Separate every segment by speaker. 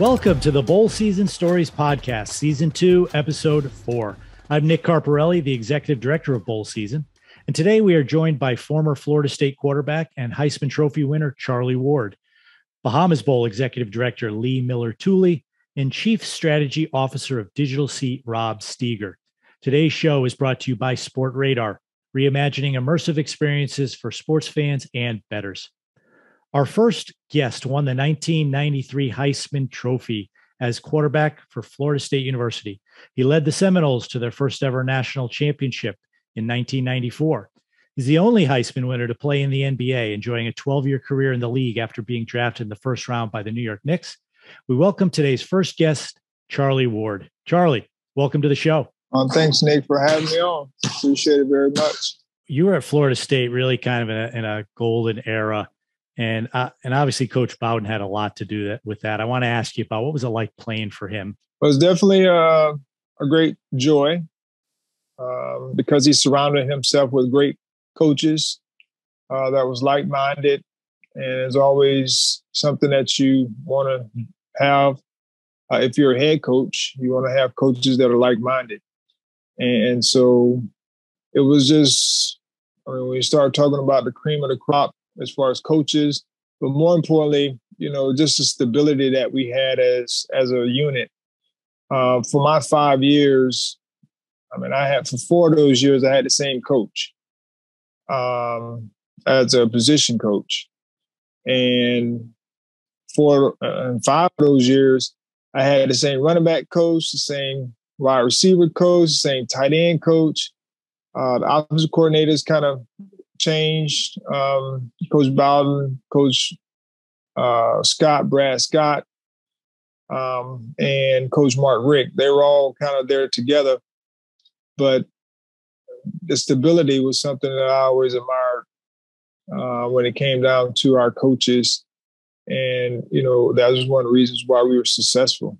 Speaker 1: Welcome to the Bowl Season Stories Podcast, Season 2, Episode 4. I'm Nick Carparelli, the Executive Director of Bowl Season. And today we are joined by former Florida State quarterback and Heisman Trophy winner Charlie Ward, Bahamas Bowl Executive Director Lea Miller-Tooley, and Chief Strategy Officer of Digital Seat Rob Steeger. Today's show is brought to you by Sportradar, reimagining immersive experiences for sports fans and bettors. Our first guest won the 1993 Heisman Trophy as quarterback for Florida State University. He led the Seminoles to their first ever national championship in 1994. He's the only Heisman winner to play in the NBA, enjoying a 12 year career in the league after being drafted in the first round by the New York Knicks. We welcome today's first guest, Charlie Ward. Charlie, welcome to the show.
Speaker 2: Um, thanks, Nate, for having me on. Appreciate it very much.
Speaker 1: You were at Florida State, really kind of in a, in a golden era and uh, and obviously Coach Bowden had a lot to do that with that. I want to ask you about what was it like playing for him?
Speaker 2: It was definitely uh, a great joy um, because he surrounded himself with great coaches uh, that was like minded, and it's always something that you want to have. Uh, if you're a head coach, you want to have coaches that are like minded, and, and so it was just. I mean, when you start talking about the cream of the crop as far as coaches, but more importantly, you know, just the stability that we had as as a unit. Uh, for my five years, I mean, I had for four of those years, I had the same coach um, as a position coach, and for uh, five of those years, I had the same running back coach, the same wide receiver coach, the same tight end coach. Uh, the offensive coordinators kind of changed. Um, Coach Bowden, Coach uh, Scott, Brad Scott, um, and Coach Mark Richt, they were all kind of there together, but the stability was something that I always admired uh, when it came down to our coaches. And, you know, that was one of the reasons why we were successful.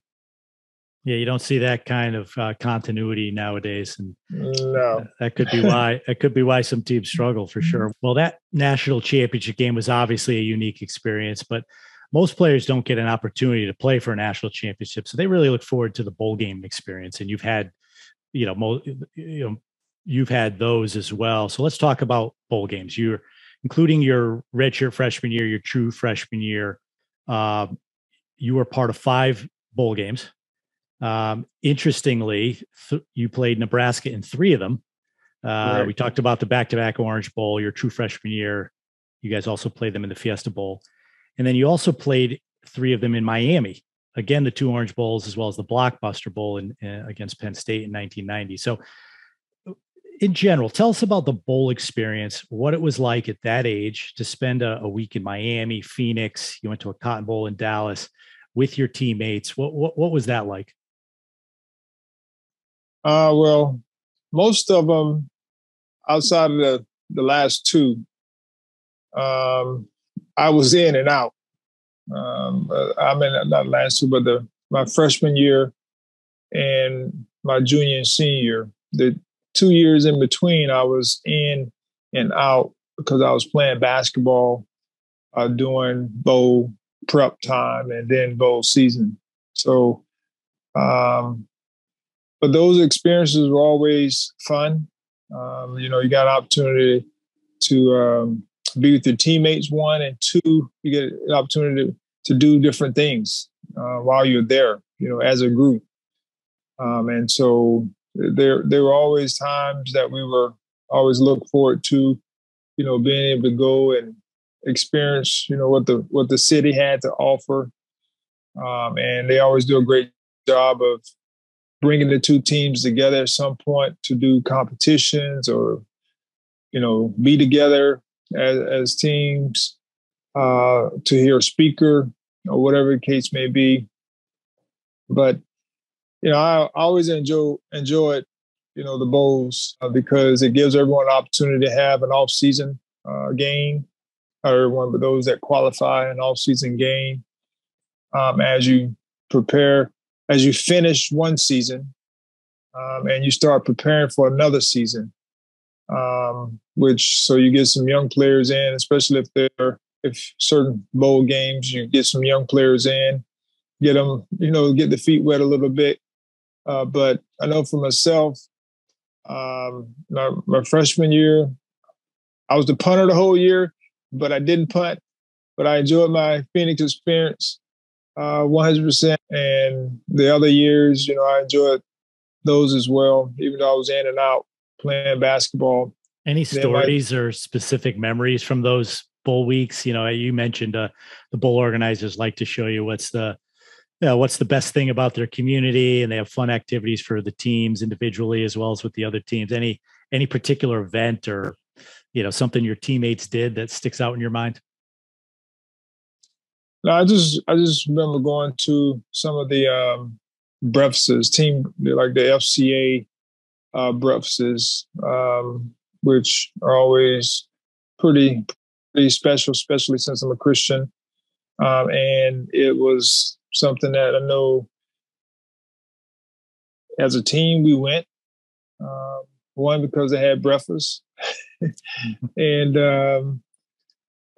Speaker 1: Yeah, you don't see that kind of uh, continuity nowadays, and
Speaker 2: no,
Speaker 1: that could be why that could be why some teams struggle for sure. Well, that national championship game was obviously a unique experience, but most players don't get an opportunity to play for a national championship, so they really look forward to the bowl game experience. And you've had, you know, mo- you know, you've had those as well. So let's talk about bowl games. You're including your redshirt freshman year, your true freshman year. Uh, you were part of five bowl games um, interestingly, th- you played Nebraska in three of them. Uh, right. We talked about the back-to-back Orange Bowl, your true freshman year. You guys also played them in the Fiesta Bowl, and then you also played three of them in Miami. Again, the two Orange Bowls as well as the Blockbuster Bowl in, uh, against Penn State in 1990. So, in general, tell us about the bowl experience. What it was like at that age to spend a, a week in Miami, Phoenix. You went to a Cotton Bowl in Dallas with your teammates. What what, what was that like?
Speaker 2: Uh, well, most of them outside of the, the last two, um, I was in and out. Um, I mean, not last two, but the my freshman year and my junior and senior. The two years in between, I was in and out because I was playing basketball uh, during bowl prep time and then bowl season. So um, but those experiences were always fun. Um, you know, you got an opportunity to um, be with your teammates, one, and two, you get an opportunity to, to do different things uh, while you're there, you know, as a group. Um, and so there, there were always times that we were always look forward to, you know, being able to go and experience, you know, what the what the city had to offer. Um, and they always do a great job of bringing the two teams together at some point to do competitions or you know be together as, as teams uh, to hear a speaker or whatever the case may be. But you know i, I always enjoy enjoy it you know the bowls uh, because it gives everyone an opportunity to have an off season uh, game. Or everyone but those that qualify an off season game. Um, as you prepare as you finish one season um, and you start preparing for another season. Um, which so you get some young players in, especially if they're if certain bowl games you get some young players in, get them, you know, get the feet wet a little bit. Uh, but I know for myself, um, my, my freshman year, I was the punter the whole year, but I didn't punt. But I enjoyed my Phoenix experience Uh, 100%. And the other years, you know, I enjoyed those as well, even though I was in and out playing basketball.
Speaker 1: Any stories my, or specific memories from those bowl weeks? You know, uh, you mentioned uh, the bowl organizers like to show you what's the you know, what's the best thing about their community, and they have fun activities for the teams individually as well as with the other teams. Any any particular event or you know something your teammates did that sticks out in your mind?
Speaker 2: No, I just I just remember going to some of the um, breakfasts, team like the FCA uh, breakfasts, um, which are always pretty pretty special, especially since I'm a Christian. Um, and it was something that I know as a team we went. Um, one because they had breakfast, and um,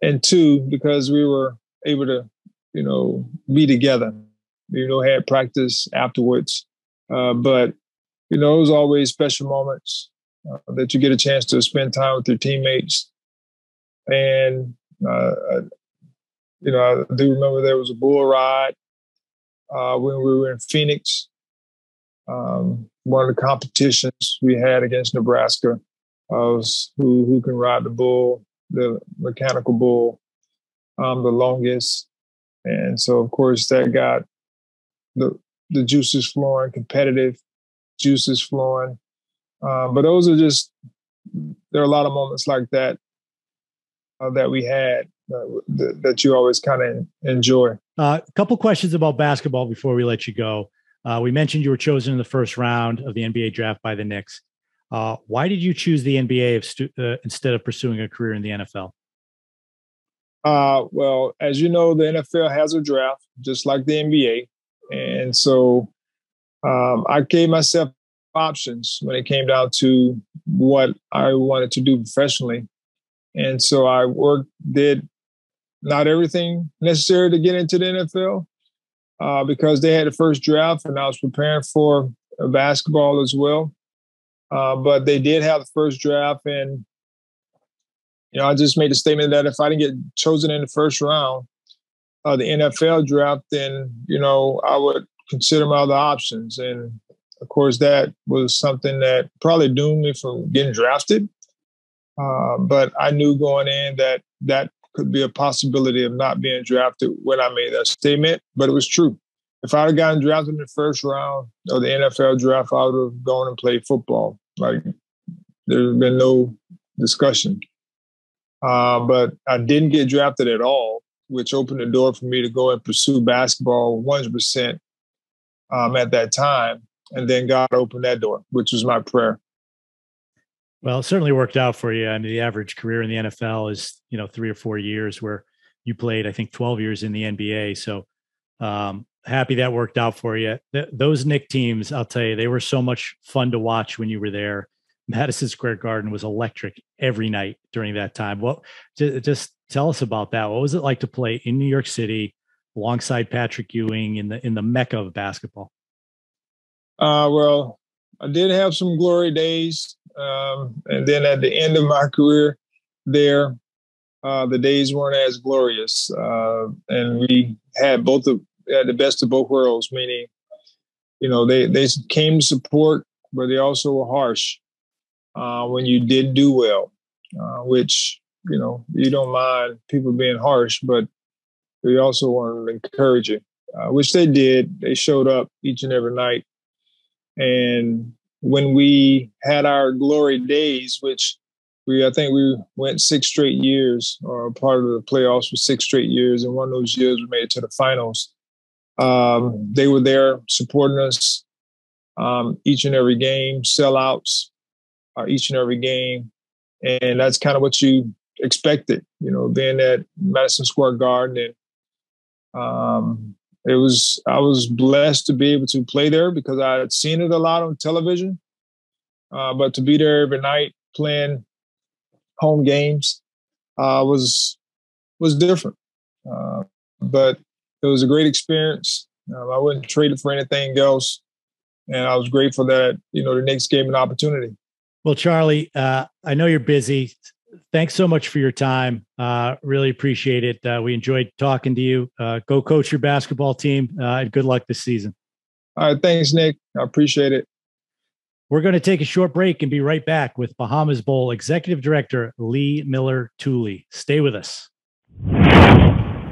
Speaker 2: and two because we were able to, you know, be together. You know, had practice afterwards, uh, but you know, it was always special moments uh, that you get a chance to spend time with your teammates. And uh, you know, I do remember there was a bull ride uh, when we were in Phoenix. Um, one of the competitions we had against Nebraska was who who can ride the bull, the mechanical bull, um, the longest. And so, of course, that got the the juices flowing, competitive juices flowing. Um, but those are just there are a lot of moments like that uh, that we had uh, that, that you always kind of enjoy.
Speaker 1: Uh, a couple questions about basketball before we let you go. Uh, we mentioned you were chosen in the first round of the NBA draft by the Knicks. Uh, why did you choose the NBA stu- uh, instead of pursuing a career in the NFL?
Speaker 2: Well, as you know, the NFL has a draft just like the NBA, and so um, I gave myself options when it came down to what I wanted to do professionally. And so I worked, did not everything necessary to get into the NFL uh, because they had the first draft and I was preparing for basketball as well. Uh, but they did have the first draft. And, you know, I just made a statement that if I didn't get chosen in the first round of the NFL draft, then, you know, I would consider my other options. And of course, that was something that probably doomed me from getting drafted. Uh, but I knew going in that that could be a possibility of not being drafted when I made that statement, but it was true. If I had gotten drafted in the first round of the NFL draft, I would have gone and played football. Like there's been no discussion. Uh, but I didn't get drafted at all, which opened the door for me to go and pursue basketball 100% um, at that time. And then God opened that door, which was my prayer.
Speaker 1: Well, it certainly worked out for you. I mean, the average career in the NFL is, you know, three or four years where you played, I think, 12 years in the NBA. So um, happy that worked out for you. Th- those Knick teams, I'll tell you, they were so much fun to watch when you were there. Madison Square Garden was electric every night during that time. Well, just tell us about that. What was it like to play in New York City alongside Patrick Ewing in the in the mecca of basketball?
Speaker 2: Uh, well, I did have some glory days. Um, and then at the end of my career there, uh, the days weren't as glorious. Uh, and we had both of had the best of both worlds, meaning, you know, they, they came to support, but they also were harsh uh, when you didn't do well, uh, which, you know, you don't mind people being harsh, but we also want to encourage you, uh, which they did. They showed up each and every night. And when we had our glory days, which we I think we went six straight years or part of the playoffs for six straight years, and one of those years we made it to the finals. Um, they were there supporting us um, each and every game, sellouts uh, each and every game, and that's kind of what you expected. You know, being at Madison Square Garden and um, it was I was blessed to be able to play there because I had seen it a lot on television. Uh, but to be there every night playing home games uh, was was different. Uh, but it was a great experience. Um, I wouldn't trade it for anything else. And I was grateful that, you know, the Knicks gave an opportunity.
Speaker 1: Well, Charlie, uh, I know you're busy. Thanks so much for your time. Uh, really appreciate it. Uh, we enjoyed talking to you. Uh, go coach your basketball team uh, and good luck this season.
Speaker 2: All right. Thanks, Nick. I appreciate it.
Speaker 1: We're going to take a short break and be right back with Bahamas Bowl Executive Director Lea Miller-Tooley. Stay with us.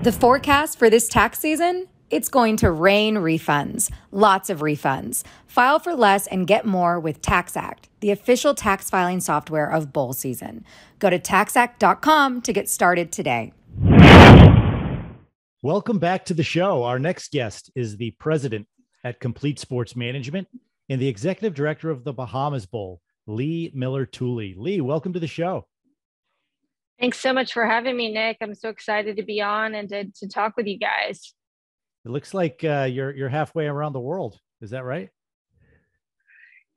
Speaker 3: The forecast for this tax season? It's going to rain refunds, lots of refunds. File for less and get more with TaxAct, the official tax filing software of bowl season. Go to taxact.com to get started today.
Speaker 1: Welcome back to the show. Our next guest is the president at Complete Sports Management and the executive director of the Bahamas Bowl, Lee Miller Tooley. Lea, welcome to the show.
Speaker 4: Thanks so much for having me, Nick. I'm so excited to be on and to, to talk with you guys.
Speaker 1: It looks like uh, you're you're halfway around the world. Is that right?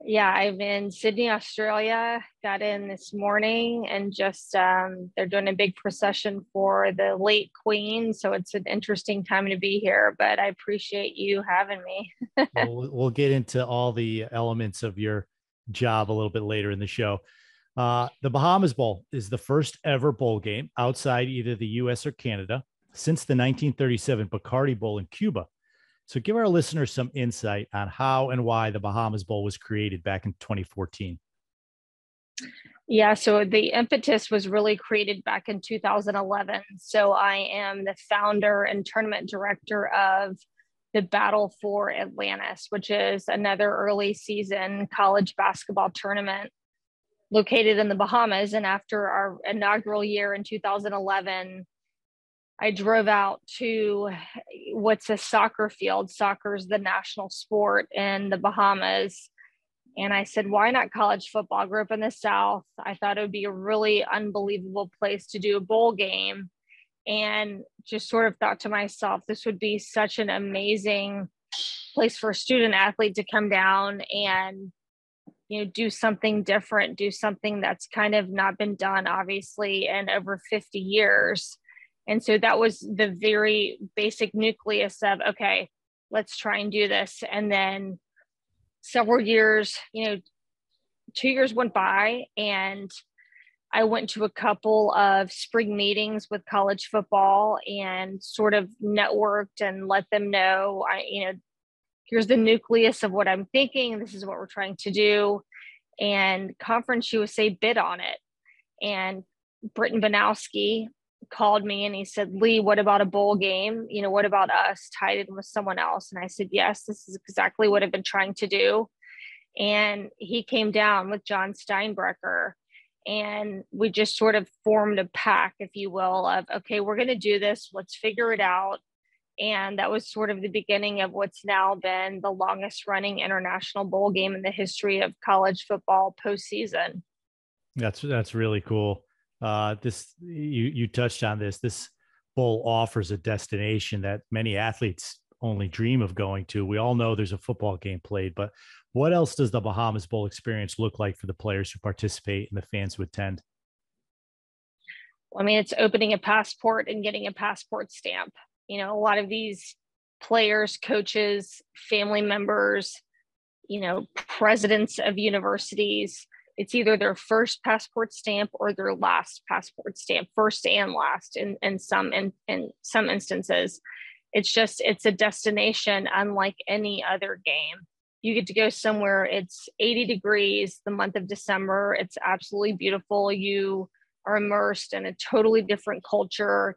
Speaker 4: Yeah, I'm in Sydney, Australia. Got in this morning, and just um, they're doing a big procession for the late Queen, so it's an interesting time to be here. But I appreciate you having me.
Speaker 1: we'll, we'll get into all the elements of your job a little bit later in the show. Uh, the Bahamas Bowl is the first ever bowl game outside either the U.S. or Canada since the 1937 Bacardi Bowl in Cuba. So, give our listeners some insight on how and why the Bahamas Bowl was created back in 2014.
Speaker 4: Yeah, so the impetus was really created back in 2011. So, I am the founder and tournament director of the Battle for Atlantis, which is another early season college basketball tournament located in the Bahamas. And after our inaugural year in 2011, I drove out to eh, what's a soccer field. Soccer's the national sport in the Bahamas. And I said, why not college football? I grew up in the South. I thought it would be a really unbelievable place to do a bowl game. And just sort of thought to myself, this would be such an amazing place for a student athlete to come down and you know do something different do something that's kind of not been done obviously in over 50 years and so that was the very basic nucleus of, okay, let's try and do this. And then several years, you know, two years went by and I went to a couple of spring meetings with college football and sort of networked and let them know I, you know, here's the nucleus of what I'm thinking. This is what we're trying to do. And Conference USA bid on it. And Britton Banowsky, called me and he said, Lea, what about a bowl game? You know, what about us tied in with someone else? And I said, Yes, this is exactly what I've been trying to do. And he came down with Jon Steinbrecher and we just sort of formed a pack, if you will, of okay, we're going to do this, let's figure it out. And that was sort of the beginning of what's now been the longest running international bowl game in the history of college football postseason.
Speaker 1: That's that's really cool uh, this you you touched on this. This bowl offers a destination that many athletes only dream of going to. We all know there's a football game played, but what else does the Bahamas Bowl experience look like for the players who participate and the fans who attend?
Speaker 4: I mean, it's opening a passport and getting a passport stamp. You know, a lot of these players, coaches, family members, you know, presidents of universities it's either their first passport stamp or their last passport stamp first and last in, in some in, in some instances. It's just it's a destination unlike any other game. You get to go somewhere it's 80 degrees the month of december. It's absolutely beautiful. You are immersed in a totally different culture.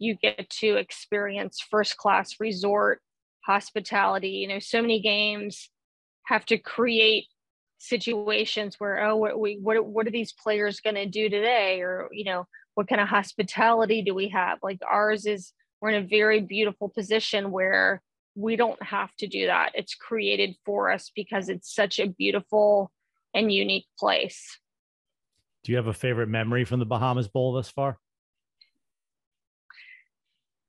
Speaker 4: You get to experience first class resort hospitality you know so many games have to create situations where oh what we what, what are these players going to do today or you know what kind of hospitality do we have like ours is we're in a very beautiful position where we don't have to do that it's created for us because it's such a beautiful and unique place
Speaker 1: do you have a favorite memory from the bahamas bowl thus far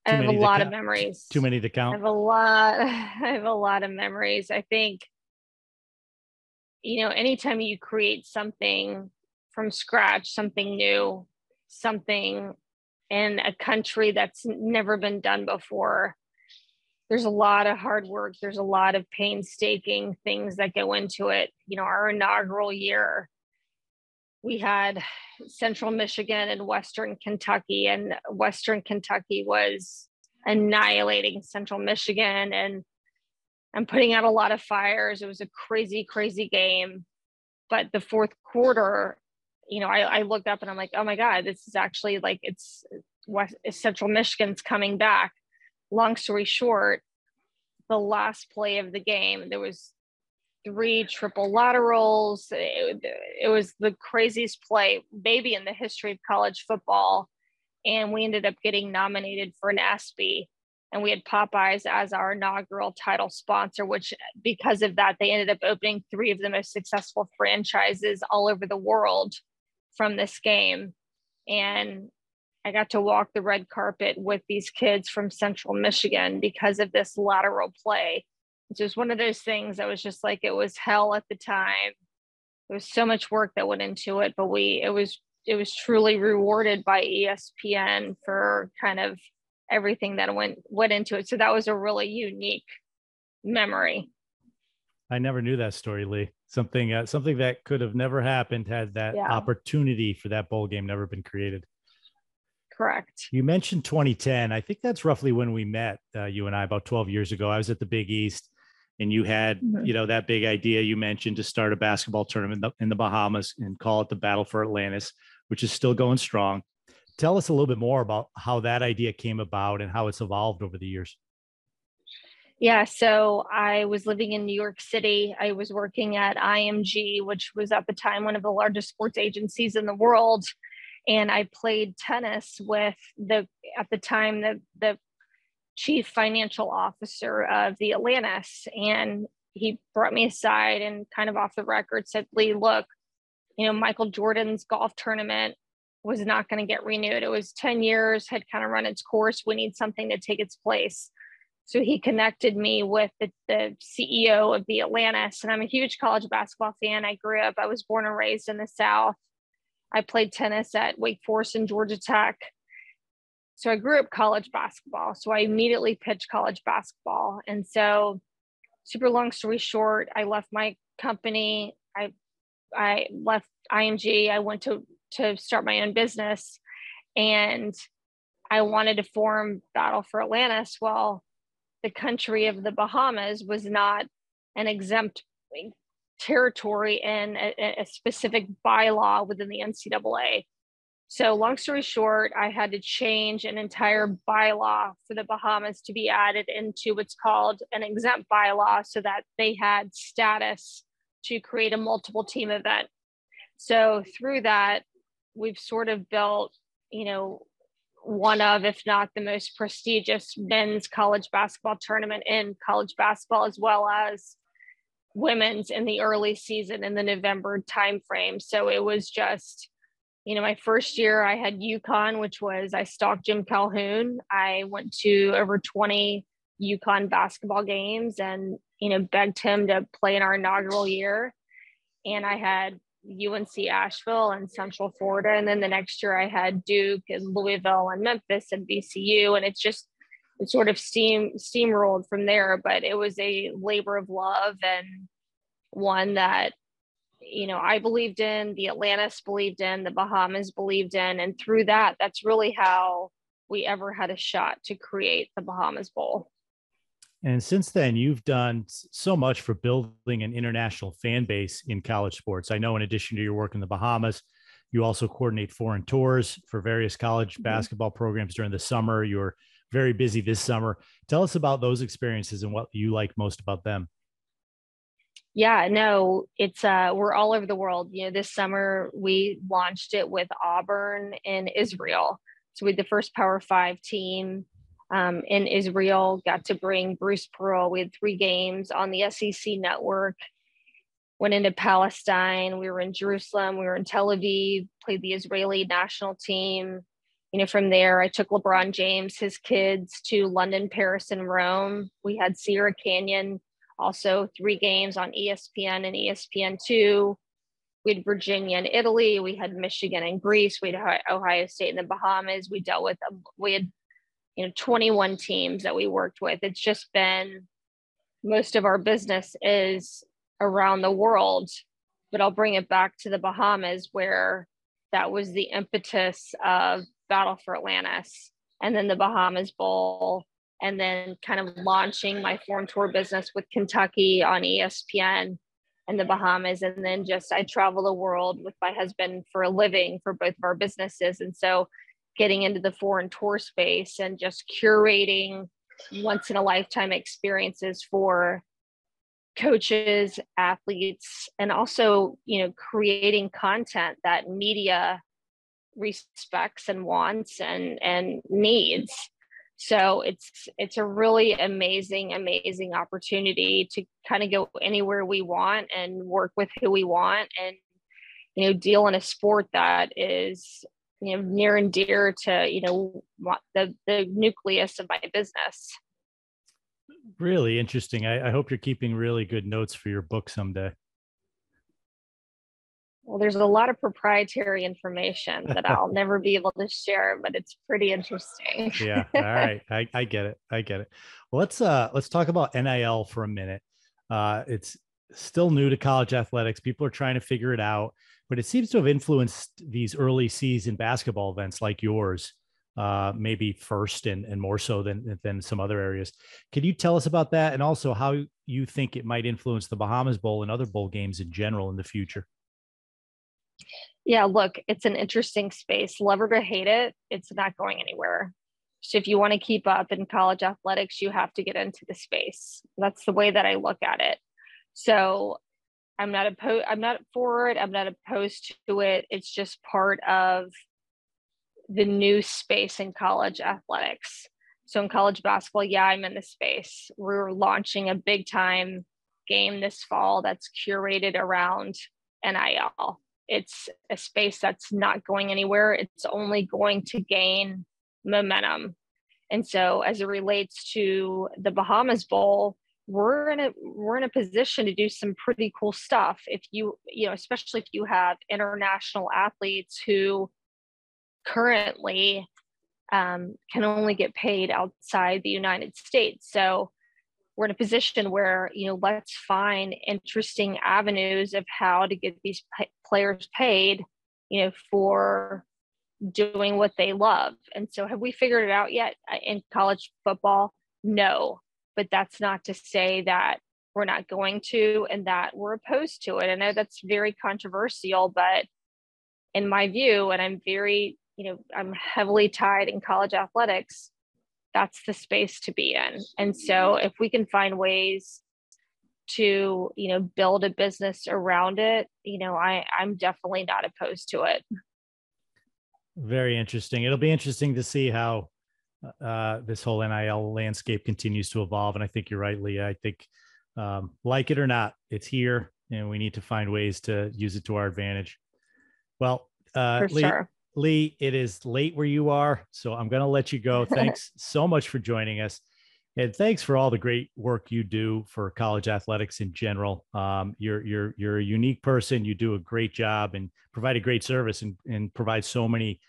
Speaker 4: I have a lot count. of memories.
Speaker 1: Too many to count.
Speaker 4: I have a lot. I have a lot of memories. I think you know, anytime you create something from scratch, something new, something in a country that's never been done before, there's a lot of hard work. There's a lot of painstaking things that go into it. You know, our inaugural year, we had Central Michigan and Western Kentucky, and Western Kentucky was annihilating Central Michigan and and putting out a lot of fires. It was a crazy, crazy game. But the fourth quarter, you know, I, I looked up and I'm like, oh my God, this is actually like it's West Central Michigan's coming back. Long story short, the last play of the game, there was three triple laterals. It, it was the craziest play, maybe in the history of college football. And we ended up getting nominated for an ESPY. And we had Popeyes as our inaugural title sponsor, which, because of that, they ended up opening three of the most successful franchises all over the world from this game. And I got to walk the red carpet with these kids from Central Michigan because of this lateral play. It was one of those things that was just like it was hell at the time. There was so much work that went into it, but we it was it was truly rewarded by ESPN for kind of everything that went went into it. So that was a really unique memory.
Speaker 1: I never knew that story, Lea. Something uh, something that could have never happened had that yeah. opportunity for that bowl game never been created.
Speaker 4: Correct.
Speaker 1: You mentioned 2010. I think that's roughly when we met, uh, you and I, about 12 years ago. I was at the Big East, and you had, mm-hmm. you know, that big idea you mentioned to start a basketball tournament in the Bahamas and call it the Battle for Atlantis, which is still going strong. Tell us a little bit more about how that idea came about and how it's evolved over the years.
Speaker 4: Yeah, so I was living in New York City. I was working at IMG, which was at the time one of the largest sports agencies in the world. And I played tennis with the, at the time, the, the chief financial officer of the Atlantis. And he brought me aside and kind of off the record said, Lea, look, you know, Michael Jordan's golf tournament was not going to get renewed. It was 10 years, had kind of run its course. We need something to take its place. So he connected me with the, the, CEO of the Atlantis. And I'm a huge college basketball fan. I grew up, I was born and raised in the South. I played tennis at Wake Forest and Georgia Tech. So I grew up college basketball. So I immediately pitched college basketball. And so, super long story short, I left my company. I I left IMG. I went to to start my own business, and I wanted to form Battle for Atlantis. Well, the country of the Bahamas was not an exempt territory in a, a, specific bylaw within the NCAA. So, long story short, I had to change an entire bylaw for the Bahamas to be added into what's called an exempt bylaw so that they had status to create a multiple team event. So, through that, we've sort of built, you know, one of, if not the most prestigious men's college basketball tournament in college basketball, as well as women's in the early season in the November timeframe. So it was just, you know, my first year I had UConn, which was I stalked Jim Calhoun. I went to over 20 UConn basketball games and, you know, begged him to play in our inaugural year. And I had UNC Asheville and Central Florida. And then the next year I had Duke and Louisville and Memphis and VCU. And it's just it sort of steam steamrolled from there. But it was a labor of love and one that you know I believed in, the Atlantis believed in, the Bahamas believed in, and through that, that's really how we ever had a shot to create the Bahamas Bowl.
Speaker 1: And since then, you've done so much for building an international fan base in college sports. I know, in addition to your work in the Bahamas, you also coordinate foreign tours for various college mm-hmm. basketball programs during the summer. You're very busy this summer. Tell us about those experiences and what you like most about them.
Speaker 4: Yeah, no, it's uh we're all over the world. You know, this summer we launched it with Auburn in Israel. So we the first Power Five team um, in Israel. Got to bring Bruce Pearl. We had three games on the SEC network. Went into Palestine. We were in Jerusalem. We were in Tel Aviv. Played the Israeli national team. You know, from there, I took LeBron James, his kids, to London, Paris, and Rome. We had Sierra Canyon, also three games on ESPN and ESPN2. We had Virginia and Italy. We had Michigan and Greece. We had Ohio State and the Bahamas. We dealt with, we had you know 21 teams that we worked with. It's just been most of our business is around the world but i'll bring it back to the bahamas where that was the impetus of battle for atlantis and then the bahamas bowl and then kind of launching my foreign tour business with kentucky on espn and the bahamas. And then just i travel the world with my husband for a living for both of our businesses. And so getting into the foreign tour space and just curating once in a lifetime experiences for coaches athletes and also you know creating content that media respects and wants and and needs. So it's it's a really amazing amazing opportunity to kind of go anywhere we want and work with who we want and you know deal in a sport that is you know near and dear to you know the the nucleus of my business.
Speaker 1: Really interesting. I, I, hope you're keeping really good notes for your book someday.
Speaker 4: Well there's a lot of proprietary information that i'll never be able to share but it's pretty interesting.
Speaker 1: Yeah all right. I, I get it. I get it. Well let's uh let's talk about nil for a minute. Uh it's still new to college athletics. People are trying to figure it out but it seems to have influenced these early season basketball events like yours, uh, maybe first and, and more so than, than some other areas. Can you tell us about that? And also how you think it might influence the Bahamas Bowl and other bowl games in general in the future?
Speaker 4: Yeah, look, it's an interesting space. Love or hate it, it's not going anywhere. So if you want to keep up in college athletics, you have to get into the space. That's the way that I look at it. So I'm not opposed. I'm not for it. I'm not opposed to it. It's just part of the new space in college athletics. So in college basketball, yeah, I'm in the space. We're launching a big time game this fall that's curated around NIL. It's a space that's not going anywhere. It's only going to gain momentum. And so as it relates to the Bahamas Bowl, we're in a we're in a position to do some pretty cool stuff if you you know especially if you have international athletes who currently um, can only get paid outside the united states. So we're in a position where you know let's find interesting avenues of how to get these players paid you know for doing what they love. And so have we figured it out yet uh, in college football? No but that's not to say that we're not going to and that we're opposed to it. I know that's very controversial, but in my view, and I'm very, you know, I'm heavily tied in college athletics, that's the space to be in. And so if we can find ways to, you know, build a business around it, you know, I, I'm definitely not opposed to it.
Speaker 1: Very interesting. It'll be interesting to see how uh, this whole NIL landscape continues to evolve. And I think you're right, Leah. I think, um, like it or not, it's here, and we need to find ways to use it to our advantage. Well, uh, Lea, sure. Lea, it is late where you are, so I'm going to let you go. Thanks so much for joining us. And thanks for all the great work you do for college athletics in general. Um, you're you're you're a unique person. You do a great job and provide a great service and, and provide so many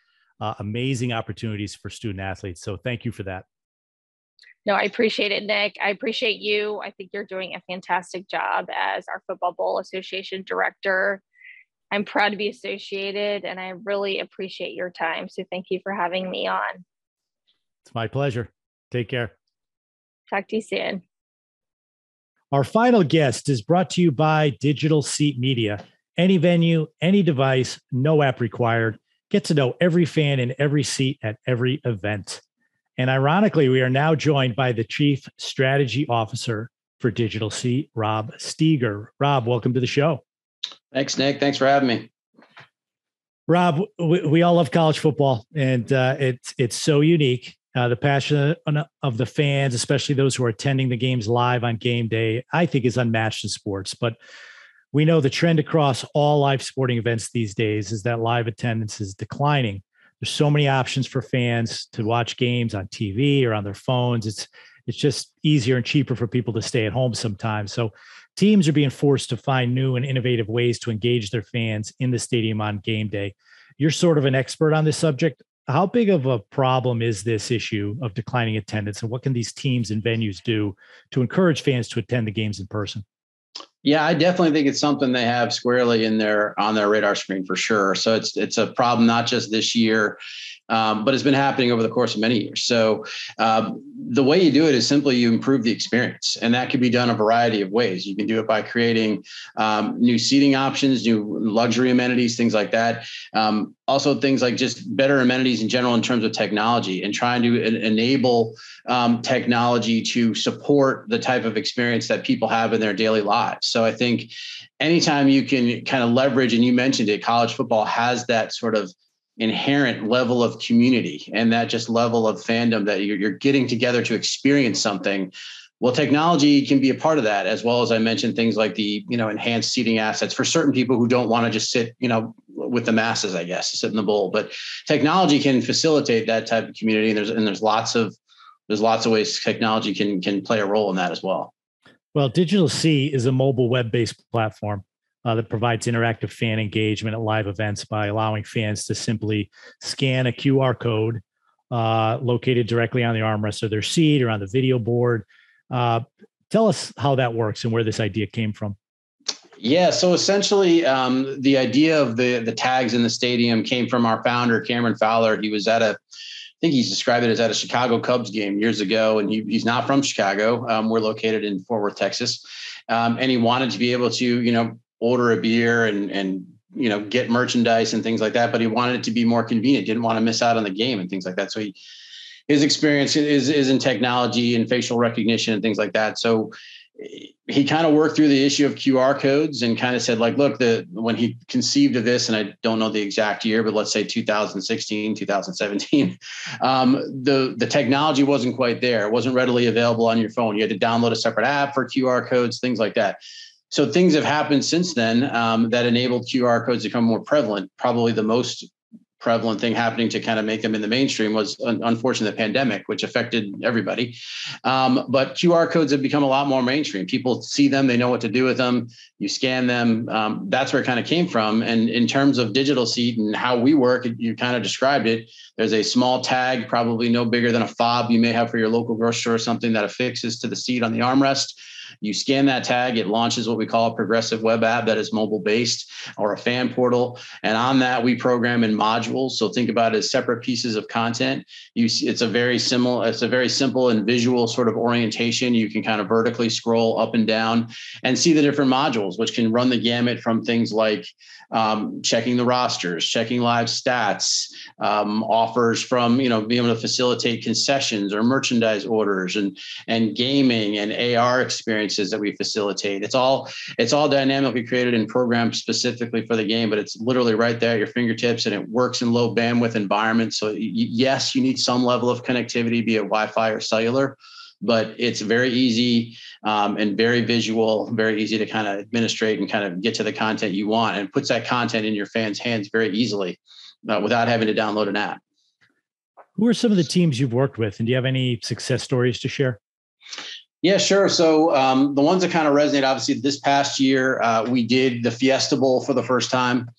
Speaker 1: uh, amazing opportunities for student athletes. So thank you for that.
Speaker 4: No, I appreciate it, Nick. I appreciate you. I think you're doing a fantastic job as our Football Bowl Association director. I'm proud to be associated and I really appreciate your time. So thank you for having me on.
Speaker 1: It's my pleasure. Take care.
Speaker 4: Talk to you soon.
Speaker 1: Our final guest is brought to you by Digital Seat Media. Any venue, any device, no app required. Get to know every fan in every seat at every event. And ironically, we are now joined by the Chief Strategy Officer for Digital Seat, Rob Steeger. Rob, welcome to the show.
Speaker 5: Thanks, Nick. Thanks for having me.
Speaker 1: Rob, we, we all love college football, and uh, it's it's so unique. Uh, the passion of the fans, especially those who are attending the games live on game day, I think is unmatched in sports. But we know the trend across all live sporting events these days is that live attendance is declining. There's so many options for fans to watch games on TV or on their phones. It's it's just easier and cheaper for people to stay at home sometimes. So teams are being forced to find new and innovative ways to engage their fans in the stadium on game day. You're sort of an expert on this subject. how big of a problem is this issue of declining attendance, and what can these teams and venues do to encourage fans to attend the games in person?
Speaker 5: Yeah, I definitely think it's something they have squarely in their on their radar screen for sure. So it's it's a problem not just this year, um, but it's been happening over the course of many years. So um, the way you do it is simply you improve the experience, and that can be done a variety of ways. You can do it by creating um, new seating options, new luxury amenities, things like that. Um, also, things like just better amenities in general in terms of technology, and trying to enable um, technology to support the type of experience that people have in their daily lives. So I think anytime you can kind of leverage, and you mentioned it, college football has that sort of inherent level of community and that just level of fandom that you're, you're getting together to experience something. Well technology can be a part of that as well as i mentioned things like the you know enhanced seating assets for certain people who don't want to just sit you know with the masses i guess sit in the bowl. But technology can facilitate that type of community and there's and there's lots of there's lots of ways technology can can play a role in that as well.
Speaker 1: Well, Digital Seat is a mobile web-based platform uh, that provides interactive fan engagement at live events by allowing fans to simply scan a QR code uh, located directly on the armrest of their seat or on the video board. Uh, tell us how that works and where this idea came from.
Speaker 5: Yeah, so essentially, um, the idea of the the tags in the stadium came from our founder Cameron Fowler. He was at a I think he's described it as at a Chicago Cubs game years ago, and he, he's not from Chicago. Um, we're located in Fort Worth, Texas, um, and he wanted to be able to, you know, order a beer and and you know get merchandise and things like that. But he wanted it to be more convenient. Didn't want to miss out on the game and things like that. So he his experience is is in technology and facial recognition and things like that. So he kind of worked through the issue of QR codes and kind of said like, look, the when he conceived of this, and I don't know the exact year, but let's say 2016, 2017, um, the the technology wasn't quite there. It wasn't readily available on your phone. You had to download a separate app for QR codes, things like that. So things have happened since then um, that enabled QR codes to become more prevalent. Probably the most prevalent thing happening to kind of make them in the mainstream was unfortunately the pandemic, which affected everybody. Um, but QR codes have become a lot more mainstream. People see them, they know what to do with them. You scan them. Um, that's where it kind of came from. And in terms of digital seat and how we work, you kind of described it. There's a small tag, probably no bigger than a fob you may have for your local grocery store or something that affixes to the seat on the armrest. You scan that tag, it launches what we call a progressive web app that is mobile based or a fan portal. And on that, we program in modules. So think about it as separate pieces of content. You it's a very similar, it's a very simple and visual sort of orientation. You can kind of vertically scroll up and down and see the different modules, which can run the gamut from things like um, checking the rosters, checking live stats, um, offers from you know being able to facilitate concessions or merchandise orders, and and gaming and AR experiences that we facilitate. It's all it's all dynamically created and programmed specifically for the game, but it's literally right there at your fingertips, and it works in low bandwidth environments. So y- yes, you need some level of connectivity, be it Wi-Fi or cellular but it's very easy um, and very visual, very easy to kind of administrate and kind of get to the content you want and puts that content in your fans' hands very easily uh, without having to download an app.
Speaker 1: Who are some of the teams you've worked with, and do you have any success stories to share?
Speaker 5: Yeah, sure. So um, the ones that kind of resonate, obviously, this past year uh, we did the Fiesta Bowl for the first time,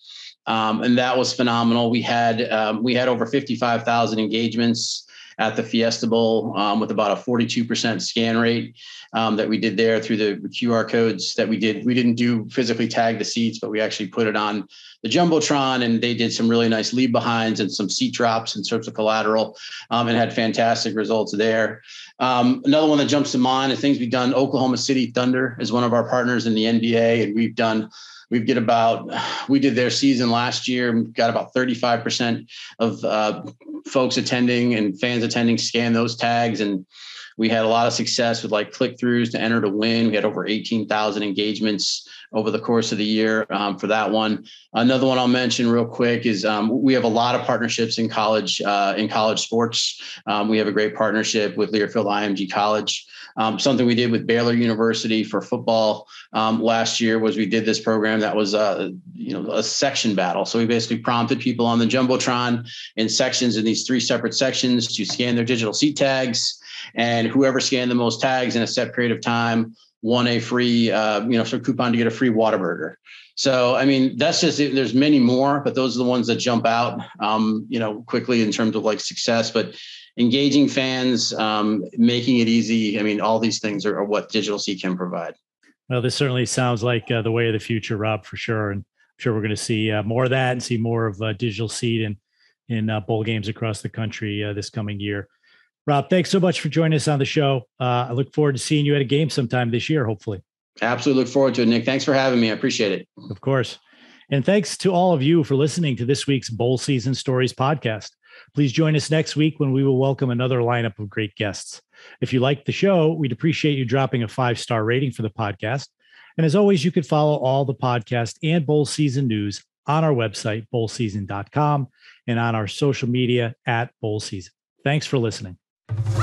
Speaker 5: um, and that was phenomenal. We had um, we had over fifty five thousand engagements at the Fiesta Bowl um, with about a 42% scan rate um, that we did there through the QR codes that we did. We didn't do physically tag the seats, but we actually put it on the Jumbotron and they did some really nice leave behinds and some seat drops and sorts of collateral um, and had fantastic results there. Um, another one that jumps to mind is things we've done. Oklahoma City Thunder is one of our partners in the NBA, and we've done we get about we did their season last year got about 35% of uh, folks attending and fans attending scan those tags and we had a lot of success with like click throughs to enter to win. We had over 18000 engagements over the course of the year um, for that one. Another one i'll mention real quick is um, we have a lot of partnerships in college uh, in college sports. Um, we have a great partnership with learfield img college. Um, something we did with Baylor University for football um, last year was we did this program that was a uh, you know a section battle. So we basically prompted people on the jumbotron in sections in these three separate sections to scan their digital seat tags, and whoever scanned the most tags in a set period of time won a free, uh, you know, sort of coupon to get a free Whataburger. So, I mean, that's just, there's many more, but those are the ones that jump out, um, you know, quickly in terms of like success, but engaging fans, um, making it easy. I mean, all these things are, are what Digital Seat can provide.
Speaker 1: Well, this certainly sounds like uh, the way of the future, Rob, for sure. And I'm sure we're going to see uh, more of that and see more of uh, digital seat in in uh, bowl games across the country uh, this coming year. Rob, thanks so much for joining us on the show. Uh, I look forward to seeing you at a game sometime this year, hopefully.
Speaker 5: Absolutely look forward to it, Nick. Thanks for having me. I appreciate it.
Speaker 1: Of course. And thanks to all of you for listening to this week's Bowl Season Stories podcast. Please join us next week when we will welcome another lineup of great guests. If you like the show, we'd appreciate you dropping a five star rating for the podcast. And as always, you could follow all the podcast and bowl season news on our website, bowlseason.com, and on our social media at bowl season. Thanks for listening. Ah!